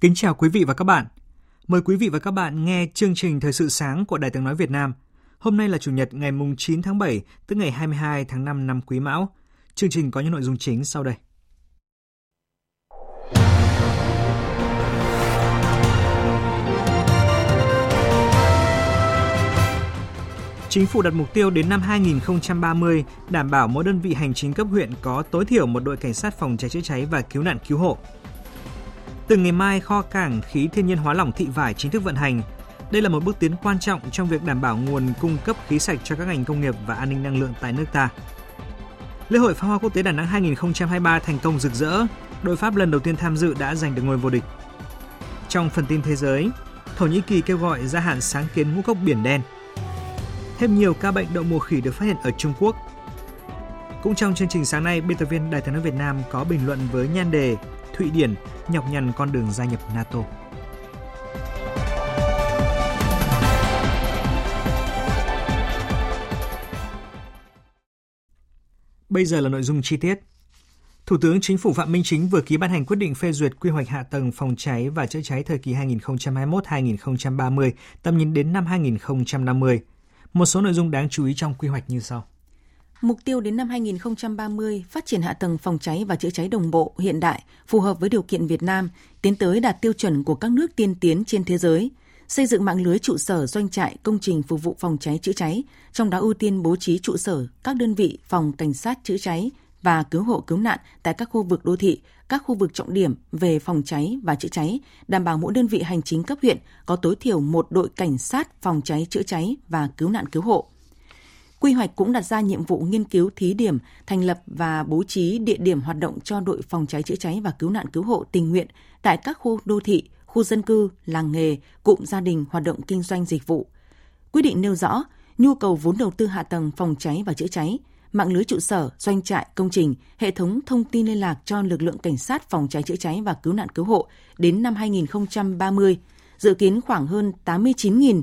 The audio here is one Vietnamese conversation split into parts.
Kính chào quý vị và các bạn. Mời quý vị và các bạn nghe chương trình Thời sự sáng của Đài tiếng nói Việt Nam. Hôm nay là Chủ nhật ngày mùng 9 tháng 7, tức ngày 22 tháng 5 năm Quý Mão. Chương trình có những nội dung chính sau đây. Chính phủ đặt mục tiêu đến năm 2030 đảm bảo mỗi đơn vị hành chính cấp huyện có tối thiểu một đội cảnh sát phòng cháy chữa cháy và cứu nạn cứu hộ. Từ ngày mai, kho cảng khí thiên nhiên hóa lỏng thị vải chính thức vận hành. Đây là một bước tiến quan trọng trong việc đảm bảo nguồn cung cấp khí sạch cho các ngành công nghiệp và an ninh năng lượng tại nước ta. Lễ hội pháo hoa quốc tế Đà Nẵng 2023 thành công rực rỡ, đội Pháp lần đầu tiên tham dự đã giành được ngôi vô địch. Trong phần tin thế giới, Thổ Nhĩ Kỳ kêu gọi gia hạn sáng kiến ngũ cốc biển đen. Thêm nhiều ca bệnh đậu mùa khỉ được phát hiện ở Trung Quốc. Cũng trong chương trình sáng nay, biên tập viên Đài tiếng nói Việt Nam có bình luận với nhan đề Thụy Điển nhọc nhằn con đường gia nhập NATO. Bây giờ là nội dung chi tiết. Thủ tướng Chính phủ Phạm Minh Chính vừa ký ban hành quyết định phê duyệt quy hoạch hạ tầng phòng cháy và chữa cháy thời kỳ 2021-2030, tầm nhìn đến năm 2050. Một số nội dung đáng chú ý trong quy hoạch như sau. Mục tiêu đến năm 2030 phát triển hạ tầng phòng cháy và chữa cháy đồng bộ, hiện đại, phù hợp với điều kiện Việt Nam, tiến tới đạt tiêu chuẩn của các nước tiên tiến trên thế giới, xây dựng mạng lưới trụ sở doanh trại công trình phục vụ phòng cháy chữa cháy, trong đó ưu tiên bố trí trụ sở các đơn vị phòng cảnh sát chữa cháy và cứu hộ cứu nạn tại các khu vực đô thị, các khu vực trọng điểm về phòng cháy và chữa cháy, đảm bảo mỗi đơn vị hành chính cấp huyện có tối thiểu một đội cảnh sát phòng cháy chữa cháy và cứu nạn cứu hộ. Quy hoạch cũng đặt ra nhiệm vụ nghiên cứu thí điểm, thành lập và bố trí địa điểm hoạt động cho đội phòng cháy chữa cháy và cứu nạn cứu hộ tình nguyện tại các khu đô thị, khu dân cư, làng nghề, cụm gia đình hoạt động kinh doanh dịch vụ. Quy định nêu rõ nhu cầu vốn đầu tư hạ tầng phòng cháy và chữa cháy, mạng lưới trụ sở, doanh trại, công trình, hệ thống thông tin liên lạc cho lực lượng cảnh sát phòng cháy chữa cháy và cứu nạn cứu hộ đến năm 2030, dự kiến khoảng hơn 89.000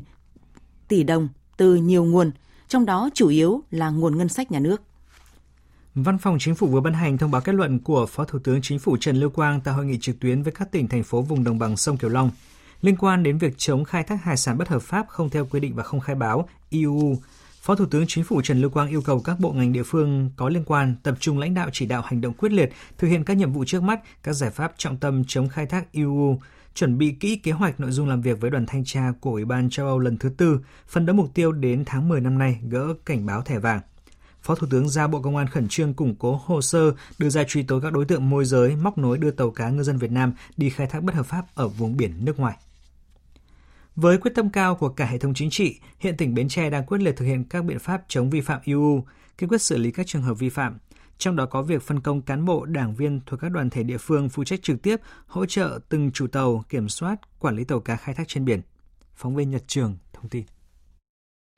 tỷ đồng từ nhiều nguồn – trong đó chủ yếu là nguồn ngân sách nhà nước. Văn phòng Chính phủ vừa ban hành thông báo kết luận của Phó Thủ tướng Chính phủ Trần Lưu Quang tại hội nghị trực tuyến với các tỉnh thành phố vùng đồng bằng sông kiều Long liên quan đến việc chống khai thác hải sản bất hợp pháp không theo quy định và không khai báo EU. Phó Thủ tướng Chính phủ Trần Lưu Quang yêu cầu các bộ ngành địa phương có liên quan tập trung lãnh đạo chỉ đạo hành động quyết liệt, thực hiện các nhiệm vụ trước mắt, các giải pháp trọng tâm chống khai thác EU, chuẩn bị kỹ kế hoạch nội dung làm việc với đoàn thanh tra của Ủy ban châu Âu lần thứ tư, phân đấu mục tiêu đến tháng 10 năm nay gỡ cảnh báo thẻ vàng. Phó Thủ tướng giao Bộ Công an khẩn trương củng cố hồ sơ đưa ra truy tố các đối tượng môi giới móc nối đưa tàu cá ngư dân Việt Nam đi khai thác bất hợp pháp ở vùng biển nước ngoài. Với quyết tâm cao của cả hệ thống chính trị, hiện tỉnh Bến Tre đang quyết liệt thực hiện các biện pháp chống vi phạm EU, kiên quyết xử lý các trường hợp vi phạm, trong đó có việc phân công cán bộ, đảng viên thuộc các đoàn thể địa phương phụ trách trực tiếp hỗ trợ từng chủ tàu kiểm soát, quản lý tàu cá khai thác trên biển. Phóng viên Nhật Trường thông tin.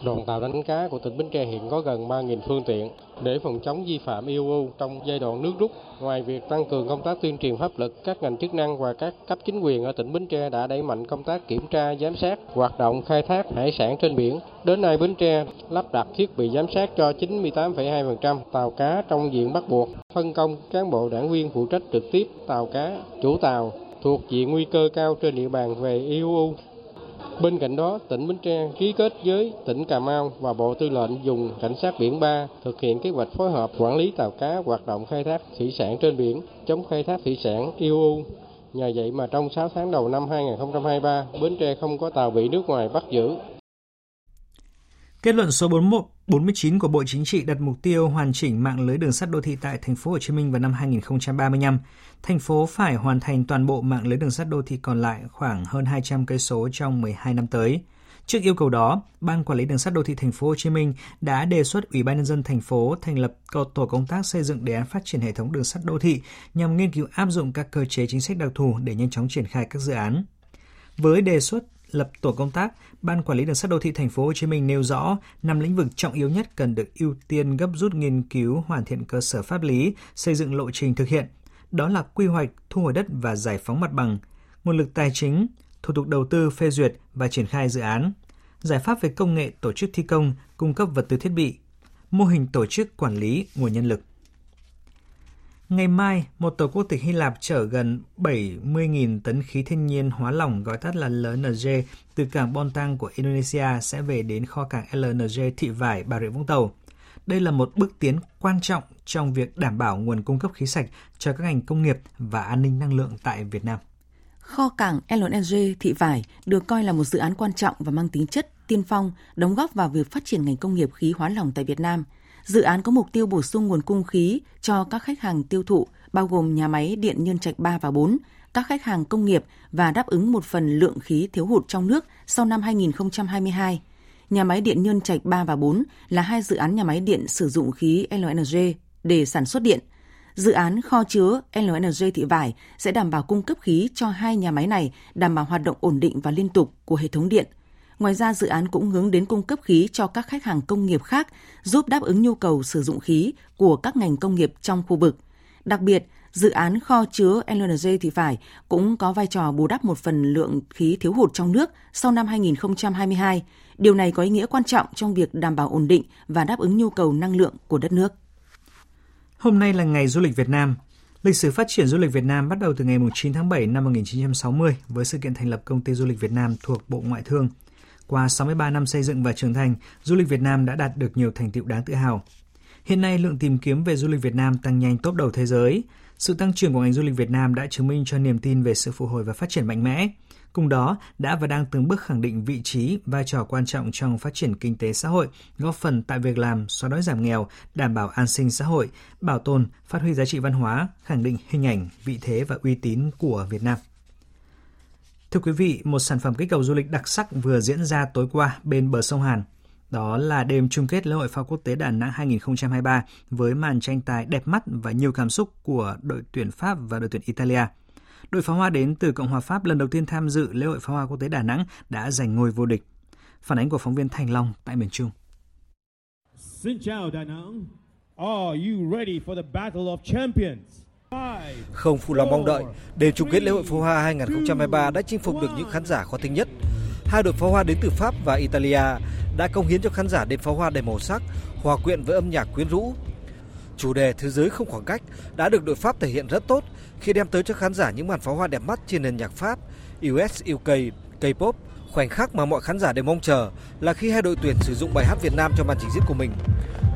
Đoàn tàu đánh cá của tỉnh Bến Tre hiện có gần 3.000 phương tiện để phòng chống vi phạm IUU trong giai đoạn nước rút. Ngoài việc tăng cường công tác tuyên truyền pháp luật, các ngành chức năng và các cấp chính quyền ở tỉnh Bến Tre đã đẩy mạnh công tác kiểm tra, giám sát hoạt động khai thác hải sản trên biển. Đến nay Bến Tre lắp đặt thiết bị giám sát cho 98,2% tàu cá trong diện bắt buộc, phân công cán bộ đảng viên phụ trách trực tiếp tàu cá, chủ tàu thuộc diện nguy cơ cao trên địa bàn về IUU Bên cạnh đó, tỉnh Bến Tre ký kết với tỉnh Cà Mau và Bộ Tư lệnh dùng Cảnh sát biển 3 thực hiện kế hoạch phối hợp quản lý tàu cá hoạt động khai thác thủy sản trên biển, chống khai thác thủy sản IUU. Nhờ vậy mà trong 6 tháng đầu năm 2023, Bến Tre không có tàu bị nước ngoài bắt giữ. Kết luận số 41 49 của Bộ Chính trị đặt mục tiêu hoàn chỉnh mạng lưới đường sắt đô thị tại thành phố Hồ Chí Minh vào năm 2035. Thành phố phải hoàn thành toàn bộ mạng lưới đường sắt đô thị còn lại khoảng hơn 200 cây số trong 12 năm tới. Trước yêu cầu đó, Ban Quản lý Đường sắt Đô thị Thành phố Hồ Chí Minh đã đề xuất Ủy ban nhân dân thành phố thành lập tổ công tác xây dựng đề án phát triển hệ thống đường sắt đô thị nhằm nghiên cứu áp dụng các cơ chế chính sách đặc thù để nhanh chóng triển khai các dự án. Với đề xuất lập tổ công tác, Ban Quản lý Đường sắt Đô thị Thành phố Hồ Chí Minh nêu rõ năm lĩnh vực trọng yếu nhất cần được ưu tiên gấp rút nghiên cứu, hoàn thiện cơ sở pháp lý, xây dựng lộ trình thực hiện. Đó là quy hoạch, thu hồi đất và giải phóng mặt bằng, nguồn lực tài chính, thủ tục đầu tư phê duyệt và triển khai dự án, giải pháp về công nghệ tổ chức thi công, cung cấp vật tư thiết bị, mô hình tổ chức quản lý nguồn nhân lực. Ngày mai, một tàu quốc tịch Hy Lạp chở gần 70.000 tấn khí thiên nhiên hóa lỏng gọi tắt là LNG từ cảng Bontang của Indonesia sẽ về đến kho cảng LNG Thị Vải, Bà Rịa Vũng Tàu. Đây là một bước tiến quan trọng trong việc đảm bảo nguồn cung cấp khí sạch cho các ngành công nghiệp và an ninh năng lượng tại Việt Nam. Kho cảng LNG Thị Vải được coi là một dự án quan trọng và mang tính chất tiên phong, đóng góp vào việc phát triển ngành công nghiệp khí hóa lỏng tại Việt Nam. Dự án có mục tiêu bổ sung nguồn cung khí cho các khách hàng tiêu thụ, bao gồm nhà máy điện Nhân Trạch 3 và 4, các khách hàng công nghiệp và đáp ứng một phần lượng khí thiếu hụt trong nước sau năm 2022. Nhà máy điện Nhân Trạch 3 và 4 là hai dự án nhà máy điện sử dụng khí LNG để sản xuất điện – Dự án kho chứa LNG Thị Vải sẽ đảm bảo cung cấp khí cho hai nhà máy này, đảm bảo hoạt động ổn định và liên tục của hệ thống điện. Ngoài ra, dự án cũng hướng đến cung cấp khí cho các khách hàng công nghiệp khác, giúp đáp ứng nhu cầu sử dụng khí của các ngành công nghiệp trong khu vực. Đặc biệt, dự án kho chứa LNG thì phải cũng có vai trò bù đắp một phần lượng khí thiếu hụt trong nước sau năm 2022. Điều này có ý nghĩa quan trọng trong việc đảm bảo ổn định và đáp ứng nhu cầu năng lượng của đất nước. Hôm nay là ngày du lịch Việt Nam. Lịch sử phát triển du lịch Việt Nam bắt đầu từ ngày 9 tháng 7 năm 1960 với sự kiện thành lập Công ty Du lịch Việt Nam thuộc Bộ Ngoại thương. Qua 63 năm xây dựng và trưởng thành, du lịch Việt Nam đã đạt được nhiều thành tựu đáng tự hào. Hiện nay, lượng tìm kiếm về du lịch Việt Nam tăng nhanh top đầu thế giới. Sự tăng trưởng của ngành du lịch Việt Nam đã chứng minh cho niềm tin về sự phục hồi và phát triển mạnh mẽ. Cùng đó, đã và đang từng bước khẳng định vị trí, vai trò quan trọng trong phát triển kinh tế xã hội, góp phần tạo việc làm, xóa đói giảm nghèo, đảm bảo an sinh xã hội, bảo tồn, phát huy giá trị văn hóa, khẳng định hình ảnh, vị thế và uy tín của Việt Nam. Thưa quý vị, một sản phẩm kích cầu du lịch đặc sắc vừa diễn ra tối qua bên bờ sông Hàn. Đó là đêm chung kết lễ hội pháo quốc tế Đà Nẵng 2023 với màn tranh tài đẹp mắt và nhiều cảm xúc của đội tuyển Pháp và đội tuyển Italia – đội pháo hoa đến từ Cộng hòa Pháp lần đầu tiên tham dự lễ hội pháo hoa quốc tế Đà Nẵng đã giành ngôi vô địch. Phản ánh của phóng viên Thành Long tại miền Trung. Xin chào Đà Nẵng. Are you ready for the Battle of Champions? Không phụ lòng mong đợi, đêm chung kết lễ hội pháo hoa 2023 đã chinh phục được những khán giả khó tính nhất. Hai đội pháo hoa đến từ Pháp và Italia đã công hiến cho khán giả đêm pháo hoa đầy màu sắc, hòa quyện với âm nhạc quyến rũ. Chủ đề Thế giới không khoảng cách đã được đội Pháp thể hiện rất tốt khi đem tới cho khán giả những màn pháo hoa đẹp mắt trên nền nhạc Pháp, US, UK, K-pop. Khoảnh khắc mà mọi khán giả đều mong chờ là khi hai đội tuyển sử dụng bài hát Việt Nam cho màn trình diễn của mình.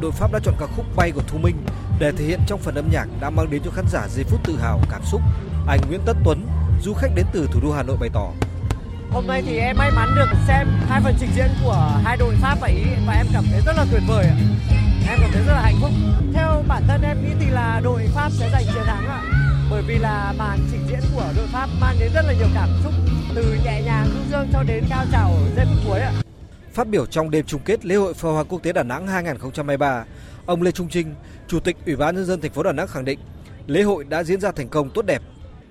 Đội Pháp đã chọn ca khúc Bay của Thu Minh để thể hiện trong phần âm nhạc đã mang đến cho khán giả giây phút tự hào, cảm xúc. Anh Nguyễn Tất Tuấn, du khách đến từ thủ đô Hà Nội bày tỏ. Hôm nay thì em may mắn được xem hai phần trình diễn của hai đội Pháp và Ý và em cảm thấy rất là tuyệt vời ạ. Em cảm thấy rất là hạnh phúc. Theo bản thân em nghĩ thì là đội Pháp sẽ giành chiến thắng ạ bởi vì là màn trình diễn của đội Pháp mang đến rất là nhiều cảm xúc từ nhẹ nhàng du dương cho đến cao trào ở giây phút cuối ạ. Phát biểu trong đêm chung kết lễ hội pháo hoa quốc tế Đà Nẵng 2023, ông Lê Trung Trinh, Chủ tịch Ủy ban nhân dân thành phố Đà Nẵng khẳng định lễ hội đã diễn ra thành công tốt đẹp.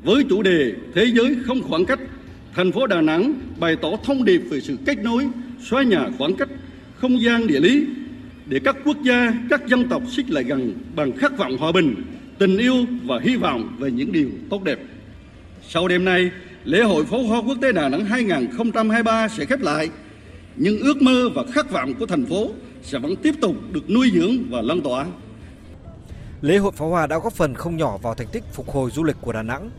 Với chủ đề Thế giới không khoảng cách, thành phố Đà Nẵng bày tỏ thông điệp về sự kết nối, xóa nhà khoảng cách, không gian địa lý để các quốc gia, các dân tộc xích lại gần bằng khát vọng hòa bình, tình yêu và hy vọng về những điều tốt đẹp. Sau đêm nay, lễ hội pháo hoa quốc tế Đà Nẵng 2023 sẽ khép lại, nhưng ước mơ và khát vọng của thành phố sẽ vẫn tiếp tục được nuôi dưỡng và lan tỏa. Lễ hội pháo hoa đã góp phần không nhỏ vào thành tích phục hồi du lịch của Đà Nẵng.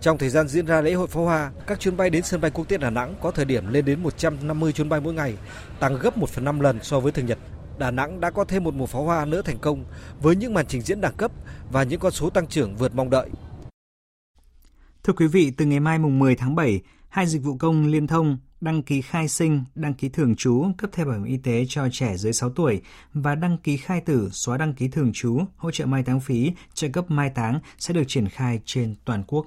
Trong thời gian diễn ra lễ hội pháo hoa, các chuyến bay đến sân bay quốc tế Đà Nẵng có thời điểm lên đến 150 chuyến bay mỗi ngày, tăng gấp 1/5 lần so với thường nhật. Đà Nẵng đã có thêm một mùa pháo hoa nữa thành công với những màn trình diễn đẳng cấp và những con số tăng trưởng vượt mong đợi. Thưa quý vị, từ ngày mai mùng 10 tháng 7, hai dịch vụ công liên thông đăng ký khai sinh, đăng ký thường trú, cấp thẻ bảo hiểm y tế cho trẻ dưới 6 tuổi và đăng ký khai tử, xóa đăng ký thường trú, hỗ trợ mai táng phí, trợ cấp mai táng sẽ được triển khai trên toàn quốc.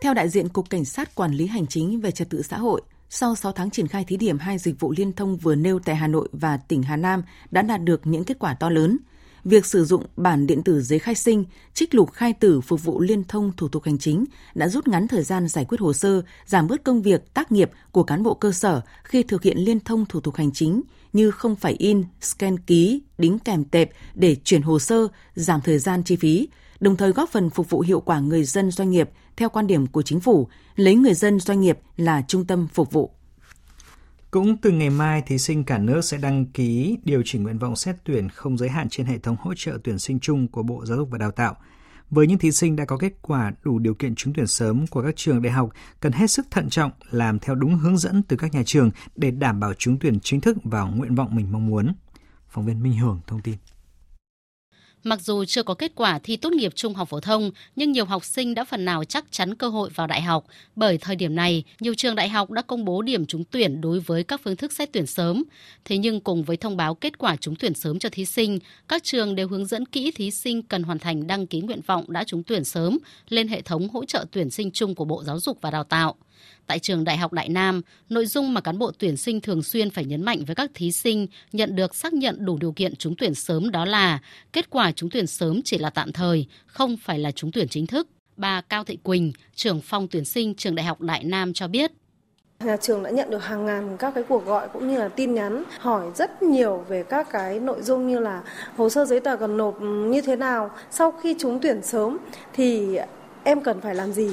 Theo đại diện Cục Cảnh sát Quản lý Hành chính về Trật tự xã hội, sau 6 tháng triển khai thí điểm hai dịch vụ liên thông vừa nêu tại Hà Nội và tỉnh Hà Nam đã đạt được những kết quả to lớn. Việc sử dụng bản điện tử giấy khai sinh, trích lục khai tử phục vụ liên thông thủ tục hành chính đã rút ngắn thời gian giải quyết hồ sơ, giảm bớt công việc tác nghiệp của cán bộ cơ sở khi thực hiện liên thông thủ tục hành chính như không phải in, scan ký, đính kèm tệp để chuyển hồ sơ, giảm thời gian chi phí, đồng thời góp phần phục vụ hiệu quả người dân doanh nghiệp theo quan điểm của chính phủ, lấy người dân doanh nghiệp là trung tâm phục vụ. Cũng từ ngày mai, thí sinh cả nước sẽ đăng ký điều chỉnh nguyện vọng xét tuyển không giới hạn trên hệ thống hỗ trợ tuyển sinh chung của Bộ Giáo dục và Đào tạo. Với những thí sinh đã có kết quả đủ điều kiện trúng tuyển sớm của các trường đại học, cần hết sức thận trọng làm theo đúng hướng dẫn từ các nhà trường để đảm bảo trúng tuyển chính thức vào nguyện vọng mình mong muốn. Phóng viên Minh Hưởng thông tin. Mặc dù chưa có kết quả thi tốt nghiệp trung học phổ thông, nhưng nhiều học sinh đã phần nào chắc chắn cơ hội vào đại học. Bởi thời điểm này, nhiều trường đại học đã công bố điểm trúng tuyển đối với các phương thức xét tuyển sớm. Thế nhưng cùng với thông báo kết quả trúng tuyển sớm cho thí sinh, các trường đều hướng dẫn kỹ thí sinh cần hoàn thành đăng ký nguyện vọng đã trúng tuyển sớm lên hệ thống hỗ trợ tuyển sinh chung của Bộ Giáo dục và Đào tạo. Tại trường Đại học Đại Nam, nội dung mà cán bộ tuyển sinh thường xuyên phải nhấn mạnh với các thí sinh nhận được xác nhận đủ điều kiện trúng tuyển sớm đó là kết quả trúng tuyển sớm chỉ là tạm thời, không phải là trúng tuyển chính thức. Bà Cao Thị Quỳnh, trưởng phòng tuyển sinh trường Đại học Đại Nam cho biết. Nhà trường đã nhận được hàng ngàn các cái cuộc gọi cũng như là tin nhắn hỏi rất nhiều về các cái nội dung như là hồ sơ giấy tờ cần nộp như thế nào, sau khi trúng tuyển sớm thì em cần phải làm gì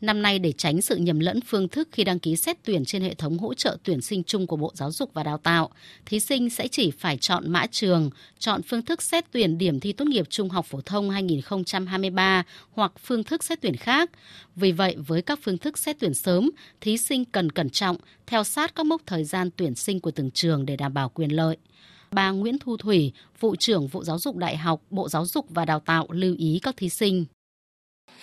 Năm nay để tránh sự nhầm lẫn phương thức khi đăng ký xét tuyển trên hệ thống hỗ trợ tuyển sinh chung của Bộ Giáo dục và Đào tạo, thí sinh sẽ chỉ phải chọn mã trường, chọn phương thức xét tuyển điểm thi tốt nghiệp trung học phổ thông 2023 hoặc phương thức xét tuyển khác. Vì vậy, với các phương thức xét tuyển sớm, thí sinh cần cẩn trọng, theo sát các mốc thời gian tuyển sinh của từng trường để đảm bảo quyền lợi bà Nguyễn Thu Thủy, vụ trưởng vụ giáo dục đại học, Bộ Giáo dục và Đào tạo lưu ý các thí sinh.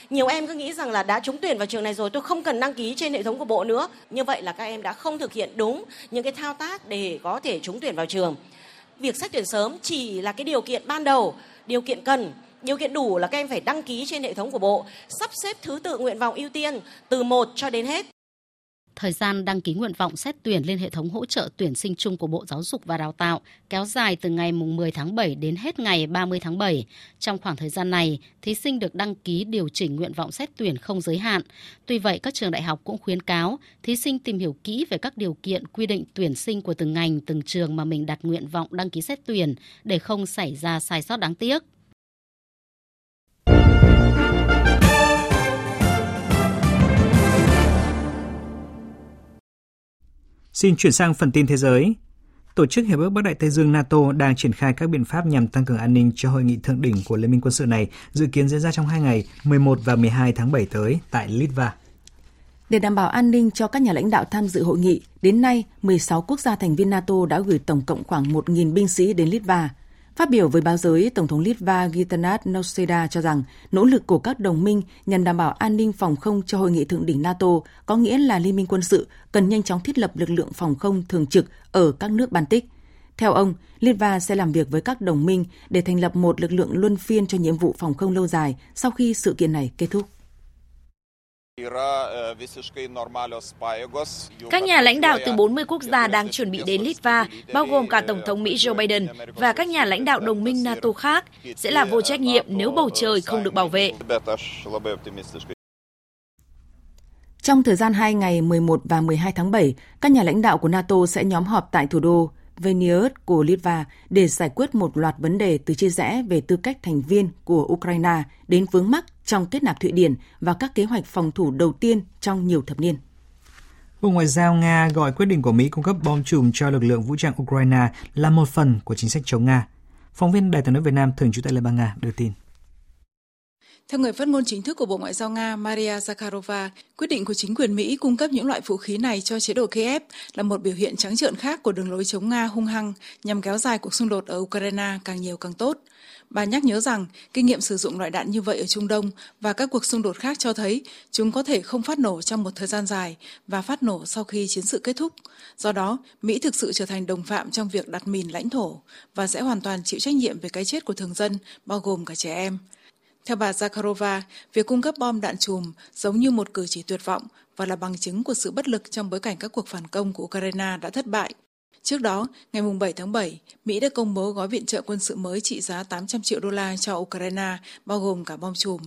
Nhiều em cứ nghĩ rằng là đã trúng tuyển vào trường này rồi tôi không cần đăng ký trên hệ thống của bộ nữa. Như vậy là các em đã không thực hiện đúng những cái thao tác để có thể trúng tuyển vào trường. Việc xét tuyển sớm chỉ là cái điều kiện ban đầu, điều kiện cần Điều kiện đủ là các em phải đăng ký trên hệ thống của Bộ, sắp xếp thứ tự nguyện vọng ưu tiên từ 1 cho đến hết. Thời gian đăng ký nguyện vọng xét tuyển lên hệ thống hỗ trợ tuyển sinh chung của Bộ Giáo dục và Đào tạo kéo dài từ ngày 10 tháng 7 đến hết ngày 30 tháng 7. Trong khoảng thời gian này, thí sinh được đăng ký điều chỉnh nguyện vọng xét tuyển không giới hạn. Tuy vậy, các trường đại học cũng khuyến cáo thí sinh tìm hiểu kỹ về các điều kiện quy định tuyển sinh của từng ngành, từng trường mà mình đặt nguyện vọng đăng ký xét tuyển để không xảy ra sai sót đáng tiếc. Xin chuyển sang phần tin thế giới. Tổ chức Hiệp ước Bắc Đại Tây Dương NATO đang triển khai các biện pháp nhằm tăng cường an ninh cho hội nghị thượng đỉnh của Liên minh quân sự này, dự kiến diễn ra trong hai ngày 11 và 12 tháng 7 tới tại Litva. Để đảm bảo an ninh cho các nhà lãnh đạo tham dự hội nghị, đến nay 16 quốc gia thành viên NATO đã gửi tổng cộng khoảng 1.000 binh sĩ đến Litva. Phát biểu với báo giới, Tổng thống Litva Gitanas Nauseda cho rằng nỗ lực của các đồng minh nhằm đảm bảo an ninh phòng không cho hội nghị thượng đỉnh NATO có nghĩa là Liên minh quân sự cần nhanh chóng thiết lập lực lượng phòng không thường trực ở các nước Baltic. Theo ông, Litva sẽ làm việc với các đồng minh để thành lập một lực lượng luân phiên cho nhiệm vụ phòng không lâu dài sau khi sự kiện này kết thúc. Các nhà lãnh đạo từ 40 quốc gia đang chuẩn bị đến Litva, bao gồm cả Tổng thống Mỹ Joe Biden và các nhà lãnh đạo đồng minh NATO khác, sẽ là vô trách nhiệm nếu bầu trời không được bảo vệ. Trong thời gian 2 ngày 11 và 12 tháng 7, các nhà lãnh đạo của NATO sẽ nhóm họp tại thủ đô Vilnius của Litva để giải quyết một loạt vấn đề từ chia rẽ về tư cách thành viên của Ukraine đến vướng mắc trong kết nạp Thụy Điển và các kế hoạch phòng thủ đầu tiên trong nhiều thập niên. Bộ Ngoại giao Nga gọi quyết định của Mỹ cung cấp bom chùm cho lực lượng vũ trang Ukraine là một phần của chính sách chống Nga. Phóng viên Đài tiếng nói Việt Nam, thường trú tại Liên bang Nga, đưa tin. Theo người phát ngôn chính thức của Bộ Ngoại giao Nga Maria Zakharova, quyết định của chính quyền Mỹ cung cấp những loại vũ khí này cho chế độ Kiev là một biểu hiện trắng trợn khác của đường lối chống Nga hung hăng nhằm kéo dài cuộc xung đột ở Ukraine càng nhiều càng tốt. Bà nhắc nhớ rằng kinh nghiệm sử dụng loại đạn như vậy ở Trung Đông và các cuộc xung đột khác cho thấy chúng có thể không phát nổ trong một thời gian dài và phát nổ sau khi chiến sự kết thúc. Do đó, Mỹ thực sự trở thành đồng phạm trong việc đặt mìn lãnh thổ và sẽ hoàn toàn chịu trách nhiệm về cái chết của thường dân, bao gồm cả trẻ em. Theo bà Zakharova, việc cung cấp bom đạn chùm giống như một cử chỉ tuyệt vọng và là bằng chứng của sự bất lực trong bối cảnh các cuộc phản công của Ukraine đã thất bại. Trước đó, ngày 7 tháng 7, Mỹ đã công bố gói viện trợ quân sự mới trị giá 800 triệu đô la cho Ukraine, bao gồm cả bom chùm.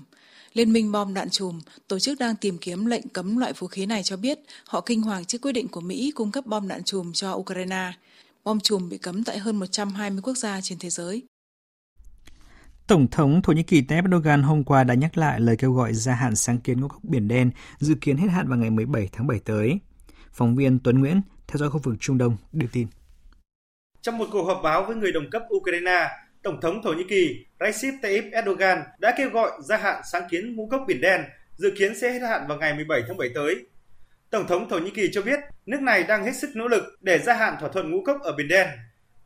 Liên minh bom đạn chùm, tổ chức đang tìm kiếm lệnh cấm loại vũ khí này cho biết họ kinh hoàng trước quyết định của Mỹ cung cấp bom đạn chùm cho Ukraine. Bom chùm bị cấm tại hơn 120 quốc gia trên thế giới. Tổng thống Thổ Nhĩ Kỳ Tayyip Erdogan hôm qua đã nhắc lại lời kêu gọi gia hạn sáng kiến ngũ cốc Biển Đen dự kiến hết hạn vào ngày 17 tháng 7 tới. Phóng viên Tuấn Nguyễn theo dõi khu vực Trung Đông đưa tin. Trong một cuộc họp báo với người đồng cấp Ukraine, Tổng thống Thổ Nhĩ Kỳ Recep Tayyip Erdogan đã kêu gọi gia hạn sáng kiến ngũ cốc Biển Đen dự kiến sẽ hết hạn vào ngày 17 tháng 7 tới. Tổng thống Thổ Nhĩ Kỳ cho biết nước này đang hết sức nỗ lực để gia hạn thỏa thuận ngũ cốc ở Biển Đen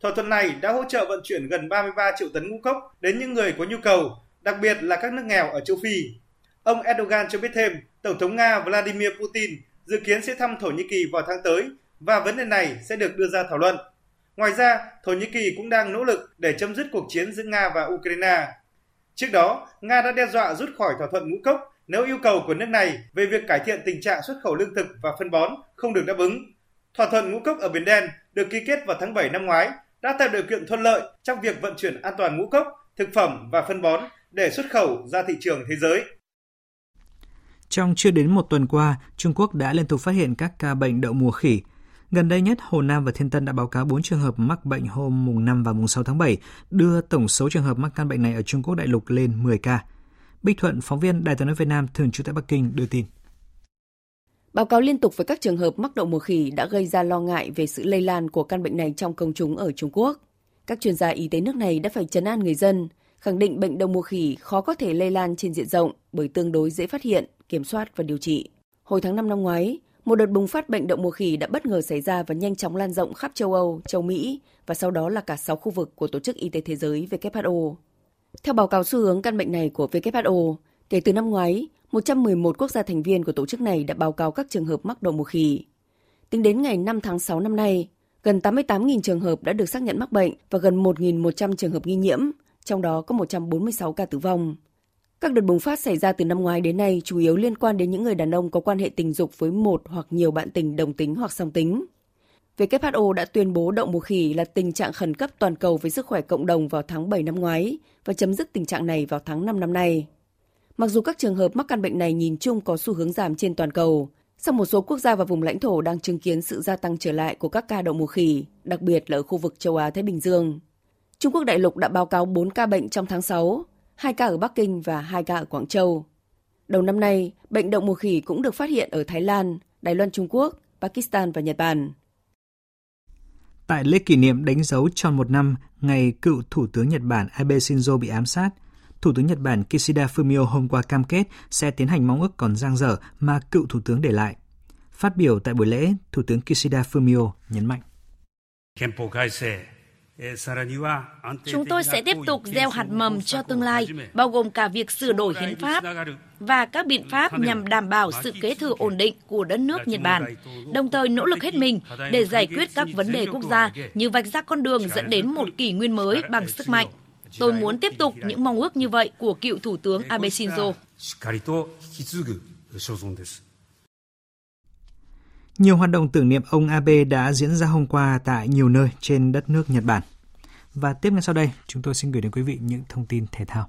Thỏa thuận này đã hỗ trợ vận chuyển gần 33 triệu tấn ngũ cốc đến những người có nhu cầu, đặc biệt là các nước nghèo ở châu Phi. Ông Erdogan cho biết thêm, Tổng thống Nga Vladimir Putin dự kiến sẽ thăm Thổ Nhĩ Kỳ vào tháng tới và vấn đề này sẽ được đưa ra thảo luận. Ngoài ra, Thổ Nhĩ Kỳ cũng đang nỗ lực để chấm dứt cuộc chiến giữa Nga và Ukraine. Trước đó, Nga đã đe dọa rút khỏi thỏa thuận ngũ cốc nếu yêu cầu của nước này về việc cải thiện tình trạng xuất khẩu lương thực và phân bón không được đáp ứng. Thỏa thuận ngũ cốc ở Biển Đen được ký kết vào tháng 7 năm ngoái đã tạo điều kiện thuận lợi trong việc vận chuyển an toàn ngũ cốc, thực phẩm và phân bón để xuất khẩu ra thị trường thế giới. Trong chưa đến một tuần qua, Trung Quốc đã liên tục phát hiện các ca bệnh đậu mùa khỉ. Gần đây nhất, Hồ Nam và Thiên Tân đã báo cáo 4 trường hợp mắc bệnh hôm mùng 5 và mùng 6 tháng 7, đưa tổng số trường hợp mắc căn bệnh này ở Trung Quốc đại lục lên 10 ca. Bích Thuận, phóng viên Đài tiếng nói Việt Nam thường trú tại Bắc Kinh đưa tin. Báo cáo liên tục với các trường hợp mắc đậu mùa khỉ đã gây ra lo ngại về sự lây lan của căn bệnh này trong công chúng ở Trung Quốc. Các chuyên gia y tế nước này đã phải chấn an người dân, khẳng định bệnh đậu mùa khỉ khó có thể lây lan trên diện rộng bởi tương đối dễ phát hiện, kiểm soát và điều trị. Hồi tháng 5 năm ngoái, một đợt bùng phát bệnh đậu mùa khỉ đã bất ngờ xảy ra và nhanh chóng lan rộng khắp châu Âu, châu Mỹ và sau đó là cả 6 khu vực của Tổ chức Y tế Thế giới WHO. Theo báo cáo xu hướng căn bệnh này của WHO, kể từ năm ngoái, 111 quốc gia thành viên của tổ chức này đã báo cáo các trường hợp mắc đậu mùa khỉ. Tính đến ngày 5 tháng 6 năm nay, gần 88.000 trường hợp đã được xác nhận mắc bệnh và gần 1.100 trường hợp nghi nhiễm, trong đó có 146 ca tử vong. Các đợt bùng phát xảy ra từ năm ngoái đến nay chủ yếu liên quan đến những người đàn ông có quan hệ tình dục với một hoặc nhiều bạn tình đồng tính hoặc song tính. WHO đã tuyên bố đậu mùa khỉ là tình trạng khẩn cấp toàn cầu với sức khỏe cộng đồng vào tháng 7 năm ngoái và chấm dứt tình trạng này vào tháng 5 năm nay. Mặc dù các trường hợp mắc căn bệnh này nhìn chung có xu hướng giảm trên toàn cầu, song một số quốc gia và vùng lãnh thổ đang chứng kiến sự gia tăng trở lại của các ca đậu mùa khỉ, đặc biệt là ở khu vực châu Á-Thái Bình Dương. Trung Quốc đại lục đã báo cáo 4 ca bệnh trong tháng 6, 2 ca ở Bắc Kinh và 2 ca ở Quảng Châu. Đầu năm nay, bệnh đậu mùa khỉ cũng được phát hiện ở Thái Lan, Đài Loan Trung Quốc, Pakistan và Nhật Bản. Tại lễ kỷ niệm đánh dấu tròn một năm ngày cựu Thủ tướng Nhật Bản Abe Shinzo bị ám sát, Thủ tướng Nhật Bản Kishida Fumio hôm qua cam kết sẽ tiến hành mong ước còn dang dở mà cựu Thủ tướng để lại. Phát biểu tại buổi lễ, Thủ tướng Kishida Fumio nhấn mạnh. Chúng tôi sẽ tiếp tục gieo hạt mầm cho tương lai, bao gồm cả việc sửa đổi hiến pháp và các biện pháp nhằm đảm bảo sự kế thừa ổn định của đất nước Nhật Bản, đồng thời nỗ lực hết mình để giải quyết các vấn đề quốc gia như vạch ra con đường dẫn đến một kỷ nguyên mới bằng sức mạnh. Tôi muốn tiếp tục những mong ước như vậy của cựu Thủ tướng Abe Shinzo. Nhiều hoạt động tưởng niệm ông Abe đã diễn ra hôm qua tại nhiều nơi trên đất nước Nhật Bản. Và tiếp ngay sau đây, chúng tôi xin gửi đến quý vị những thông tin thể thao.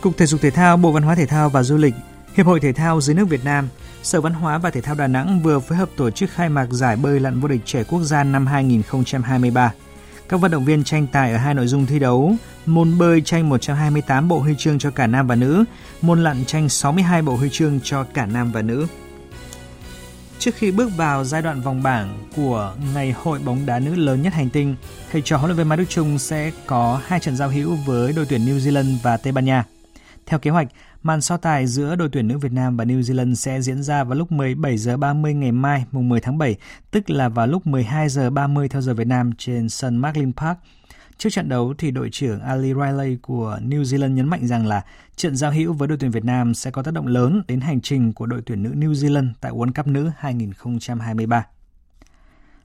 Cục Thể dục Thể thao, Bộ Văn hóa Thể thao và Du lịch, Hiệp hội Thể thao dưới nước Việt Nam, Sở Văn hóa và Thể thao Đà Nẵng vừa phối hợp tổ chức khai mạc giải bơi lặn vô địch trẻ quốc gia năm 2023. Các vận động viên tranh tài ở hai nội dung thi đấu, môn bơi tranh 128 bộ huy chương cho cả nam và nữ, môn lặn tranh 62 bộ huy chương cho cả nam và nữ. Trước khi bước vào giai đoạn vòng bảng của ngày hội bóng đá nữ lớn nhất hành tinh, thầy trò huấn luyện viên Mai Đức Chung sẽ có hai trận giao hữu với đội tuyển New Zealand và Tây Ban Nha. Theo kế hoạch, Màn so tài giữa đội tuyển nữ Việt Nam và New Zealand sẽ diễn ra vào lúc 17 giờ 30 ngày mai, mùng 10 tháng 7, tức là vào lúc 12 giờ 30 theo giờ Việt Nam trên sân Marlin Park. Trước trận đấu thì đội trưởng Ali Riley của New Zealand nhấn mạnh rằng là trận giao hữu với đội tuyển Việt Nam sẽ có tác động lớn đến hành trình của đội tuyển nữ New Zealand tại World Cup nữ 2023.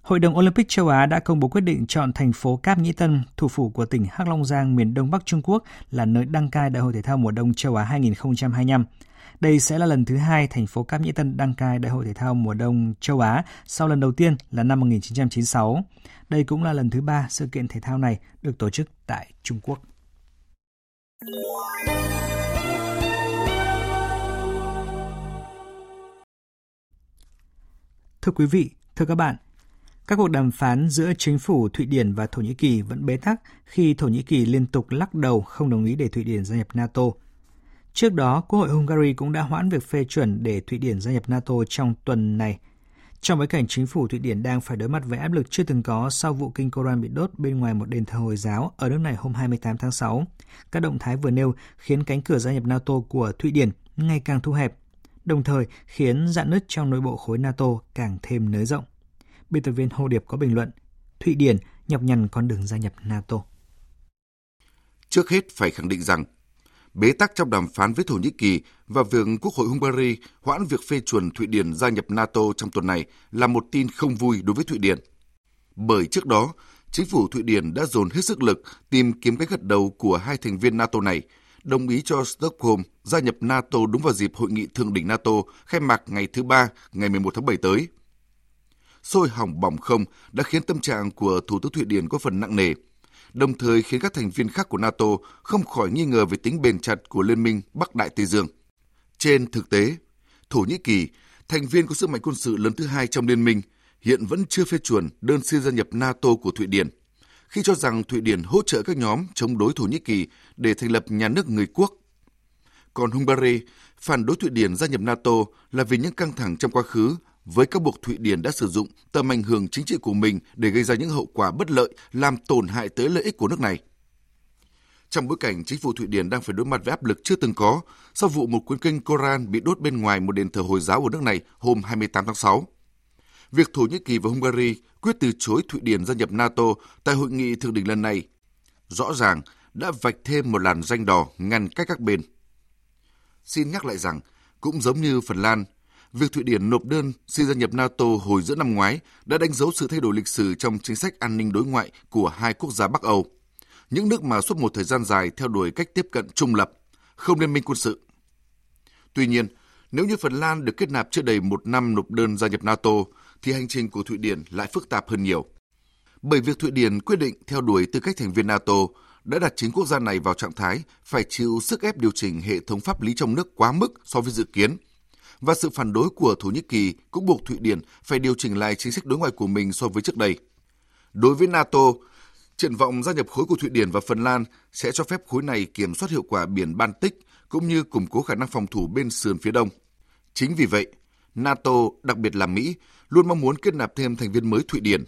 Hội đồng Olympic châu Á đã công bố quyết định chọn thành phố Cáp Nhĩ Tân, thủ phủ của tỉnh Hắc Long Giang, miền Đông Bắc Trung Quốc là nơi đăng cai Đại hội thể thao mùa đông châu Á 2025. Đây sẽ là lần thứ hai thành phố Cáp Nhĩ Tân đăng cai Đại hội thể thao mùa đông châu Á sau lần đầu tiên là năm 1996. Đây cũng là lần thứ ba sự kiện thể thao này được tổ chức tại Trung Quốc. Thưa quý vị, thưa các bạn, các cuộc đàm phán giữa chính phủ Thụy Điển và Thổ Nhĩ Kỳ vẫn bế tắc khi Thổ Nhĩ Kỳ liên tục lắc đầu không đồng ý để Thụy Điển gia nhập NATO. Trước đó, Quốc hội Hungary cũng đã hoãn việc phê chuẩn để Thụy Điển gia nhập NATO trong tuần này. Trong bối cảnh chính phủ Thụy Điển đang phải đối mặt với áp lực chưa từng có sau vụ kinh Koran bị đốt bên ngoài một đền thờ Hồi giáo ở nước này hôm 28 tháng 6, các động thái vừa nêu khiến cánh cửa gia nhập NATO của Thụy Điển ngày càng thu hẹp, đồng thời khiến dạn nứt trong nội bộ khối NATO càng thêm nới rộng biên tập viên Hồ Điệp có bình luận, Thụy Điển nhọc nhằn con đường gia nhập NATO. Trước hết phải khẳng định rằng, bế tắc trong đàm phán với Thổ Nhĩ Kỳ và việc Quốc hội Hungary hoãn việc phê chuẩn Thụy Điển gia nhập NATO trong tuần này là một tin không vui đối với Thụy Điển. Bởi trước đó, chính phủ Thụy Điển đã dồn hết sức lực tìm kiếm cái gật đầu của hai thành viên NATO này, đồng ý cho Stockholm gia nhập NATO đúng vào dịp hội nghị thượng đỉnh NATO khai mạc ngày thứ Ba, ngày 11 tháng 7 tới sôi hỏng bỏng không đã khiến tâm trạng của Thủ tướng Thụy Điển có phần nặng nề, đồng thời khiến các thành viên khác của NATO không khỏi nghi ngờ về tính bền chặt của Liên minh Bắc Đại Tây Dương. Trên thực tế, Thổ Nhĩ Kỳ, thành viên có sức mạnh quân sự lớn thứ hai trong liên minh, hiện vẫn chưa phê chuẩn đơn xin gia nhập NATO của Thụy Điển, khi cho rằng Thụy Điển hỗ trợ các nhóm chống đối Thổ Nhĩ Kỳ để thành lập nhà nước người quốc. Còn Hungary phản đối Thụy Điển gia nhập NATO là vì những căng thẳng trong quá khứ với các buộc Thụy Điển đã sử dụng tầm ảnh hưởng chính trị của mình để gây ra những hậu quả bất lợi làm tổn hại tới lợi ích của nước này. Trong bối cảnh chính phủ Thụy Điển đang phải đối mặt với áp lực chưa từng có sau vụ một cuốn kinh Koran bị đốt bên ngoài một đền thờ Hồi giáo ở nước này hôm 28 tháng 6. Việc Thổ Nhĩ Kỳ và Hungary quyết từ chối Thụy Điển gia nhập NATO tại hội nghị thượng đỉnh lần này rõ ràng đã vạch thêm một làn danh đỏ ngăn cách các bên. Xin nhắc lại rằng, cũng giống như Phần Lan, việc Thụy Điển nộp đơn xin gia nhập NATO hồi giữa năm ngoái đã đánh dấu sự thay đổi lịch sử trong chính sách an ninh đối ngoại của hai quốc gia Bắc Âu. Những nước mà suốt một thời gian dài theo đuổi cách tiếp cận trung lập, không liên minh quân sự. Tuy nhiên, nếu như Phần Lan được kết nạp chưa đầy một năm nộp đơn gia nhập NATO, thì hành trình của Thụy Điển lại phức tạp hơn nhiều. Bởi việc Thụy Điển quyết định theo đuổi tư cách thành viên NATO đã đặt chính quốc gia này vào trạng thái phải chịu sức ép điều chỉnh hệ thống pháp lý trong nước quá mức so với dự kiến và sự phản đối của Thổ Nhĩ Kỳ cũng buộc Thụy Điển phải điều chỉnh lại chính sách đối ngoại của mình so với trước đây. Đối với NATO, triển vọng gia nhập khối của Thụy Điển và Phần Lan sẽ cho phép khối này kiểm soát hiệu quả biển Baltic cũng như củng cố khả năng phòng thủ bên sườn phía đông. Chính vì vậy, NATO, đặc biệt là Mỹ, luôn mong muốn kết nạp thêm thành viên mới Thụy Điển.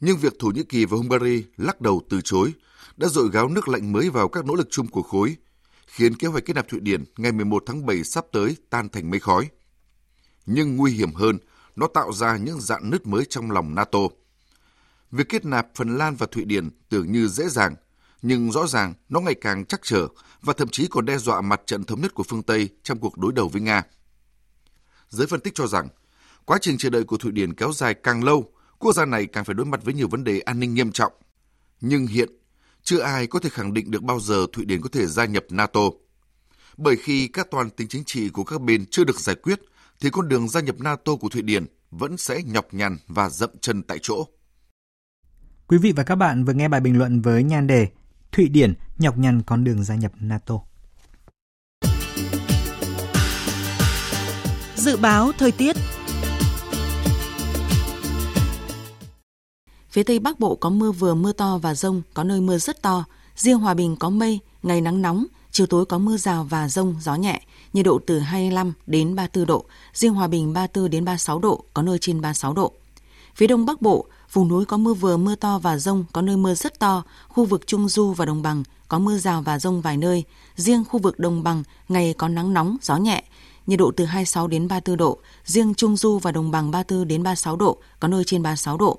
Nhưng việc Thổ Nhĩ Kỳ và Hungary lắc đầu từ chối đã dội gáo nước lạnh mới vào các nỗ lực chung của khối – khiến kế hoạch kết nạp Thụy Điển ngày 11 tháng 7 sắp tới tan thành mây khói. Nhưng nguy hiểm hơn, nó tạo ra những dạn nứt mới trong lòng NATO. Việc kết nạp Phần Lan và Thụy Điển tưởng như dễ dàng, nhưng rõ ràng nó ngày càng chắc trở và thậm chí còn đe dọa mặt trận thống nhất của phương Tây trong cuộc đối đầu với Nga. Giới phân tích cho rằng, quá trình chờ đợi của Thụy Điển kéo dài càng lâu, quốc gia này càng phải đối mặt với nhiều vấn đề an ninh nghiêm trọng. Nhưng hiện chưa ai có thể khẳng định được bao giờ Thụy Điển có thể gia nhập NATO. Bởi khi các toàn tính chính trị của các bên chưa được giải quyết, thì con đường gia nhập NATO của Thụy Điển vẫn sẽ nhọc nhằn và dậm chân tại chỗ. Quý vị và các bạn vừa nghe bài bình luận với nhan đề Thụy Điển nhọc nhằn con đường gia nhập NATO. Dự báo thời tiết Phía Tây Bắc Bộ có mưa vừa mưa to và rông, có nơi mưa rất to. Riêng Hòa Bình có mây, ngày nắng nóng, chiều tối có mưa rào và rông, gió nhẹ, nhiệt độ từ 25 đến 34 độ, riêng Hòa Bình 34 đến 36 độ, có nơi trên 36 độ. Phía đông bắc bộ, vùng núi có mưa vừa mưa to và rông, có nơi mưa rất to, khu vực trung du và đồng bằng có mưa rào và rông vài nơi. Riêng khu vực đồng bằng ngày có nắng nóng, gió nhẹ, nhiệt độ từ 26 đến 34 độ, riêng Trung Du và Đồng bằng 34 đến 36 độ, có nơi trên 36 độ.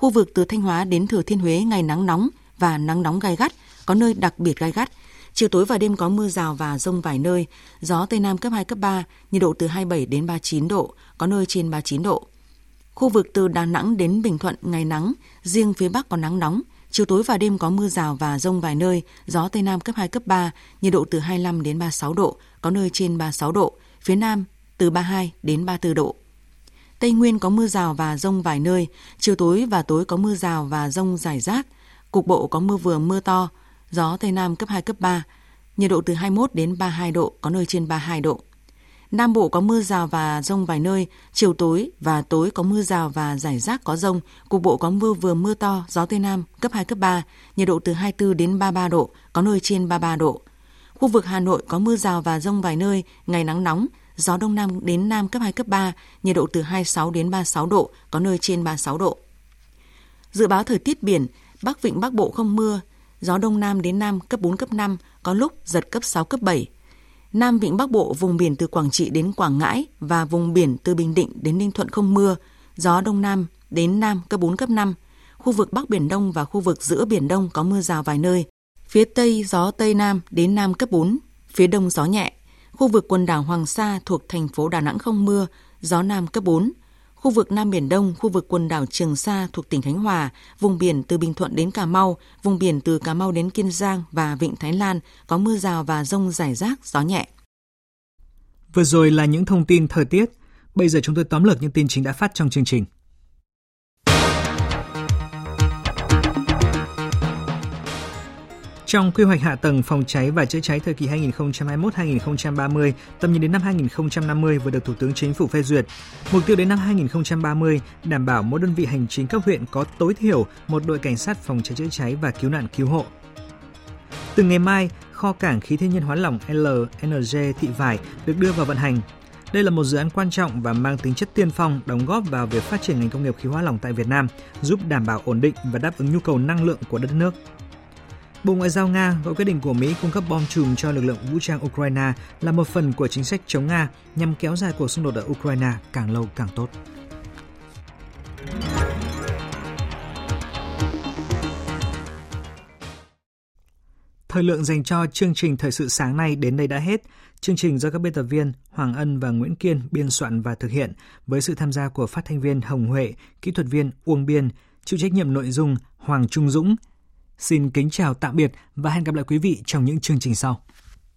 Khu vực từ Thanh Hóa đến Thừa Thiên Huế ngày nắng nóng và nắng nóng gai gắt, có nơi đặc biệt gai gắt. Chiều tối và đêm có mưa rào và rông vài nơi, gió Tây Nam cấp 2, cấp 3, nhiệt độ từ 27 đến 39 độ, có nơi trên 39 độ. Khu vực từ Đà Nẵng đến Bình Thuận ngày nắng, riêng phía Bắc có nắng nóng, chiều tối và đêm có mưa rào và rông vài nơi, gió Tây Nam cấp 2, cấp 3, nhiệt độ từ 25 đến 36 độ, có nơi trên 36 độ, phía Nam từ 32 đến 34 độ. Tây Nguyên có mưa rào và rông vài nơi, chiều tối và tối có mưa rào và rông rải rác, cục bộ có mưa vừa mưa to, gió Tây Nam cấp 2, cấp 3, nhiệt độ từ 21 đến 32 độ, có nơi trên 32 độ. Nam Bộ có mưa rào và rông vài nơi, chiều tối và tối có mưa rào và rải rác có rông, cục bộ có mưa vừa mưa to, gió Tây Nam cấp 2, cấp 3, nhiệt độ từ 24 đến 33 độ, có nơi trên 33 độ. Khu vực Hà Nội có mưa rào và rông vài nơi, ngày nắng nóng, gió đông nam đến nam cấp 2, cấp 3, nhiệt độ từ 26 đến 36 độ, có nơi trên 36 độ. Dự báo thời tiết biển, Bắc Vịnh Bắc Bộ không mưa, gió đông nam đến nam cấp 4, cấp 5, có lúc giật cấp 6, cấp 7. Nam Vịnh Bắc Bộ vùng biển từ Quảng Trị đến Quảng Ngãi và vùng biển từ Bình Định đến Ninh Thuận không mưa, gió đông nam đến nam cấp 4, cấp 5. Khu vực Bắc Biển Đông và khu vực giữa Biển Đông có mưa rào vài nơi. Phía Tây gió Tây Nam đến Nam cấp 4, phía Đông gió nhẹ. Khu vực quần đảo Hoàng Sa thuộc thành phố Đà Nẵng không mưa, gió Nam cấp 4. Khu vực Nam Biển Đông, khu vực quần đảo Trường Sa thuộc tỉnh Khánh Hòa, vùng biển từ Bình Thuận đến Cà Mau, vùng biển từ Cà Mau đến Kiên Giang và Vịnh Thái Lan có mưa rào và rông rải rác, gió nhẹ. Vừa rồi là những thông tin thời tiết. Bây giờ chúng tôi tóm lược những tin chính đã phát trong chương trình. Trong quy hoạch hạ tầng phòng cháy và chữa cháy thời kỳ 2021-2030, tầm nhìn đến năm 2050 vừa được Thủ tướng Chính phủ phê duyệt. Mục tiêu đến năm 2030 đảm bảo mỗi đơn vị hành chính cấp huyện có tối thiểu một đội cảnh sát phòng cháy chữa cháy và cứu nạn cứu hộ. Từ ngày mai, kho cảng khí thiên nhiên hóa lỏng LNG Thị Vải được đưa vào vận hành. Đây là một dự án quan trọng và mang tính chất tiên phong đóng góp vào việc phát triển ngành công nghiệp khí hóa lỏng tại Việt Nam, giúp đảm bảo ổn định và đáp ứng nhu cầu năng lượng của đất nước. Bộ Ngoại giao Nga gọi quyết định của Mỹ cung cấp bom chùm cho lực lượng vũ trang Ukraine là một phần của chính sách chống Nga nhằm kéo dài cuộc xung đột ở Ukraine càng lâu càng tốt. Thời lượng dành cho chương trình Thời sự sáng nay đến đây đã hết. Chương trình do các biên tập viên Hoàng Ân và Nguyễn Kiên biên soạn và thực hiện với sự tham gia của phát thanh viên Hồng Huệ, kỹ thuật viên Uông Biên, chịu trách nhiệm nội dung Hoàng Trung Dũng, Xin kính chào tạm biệt và hẹn gặp lại quý vị trong những chương trình sau.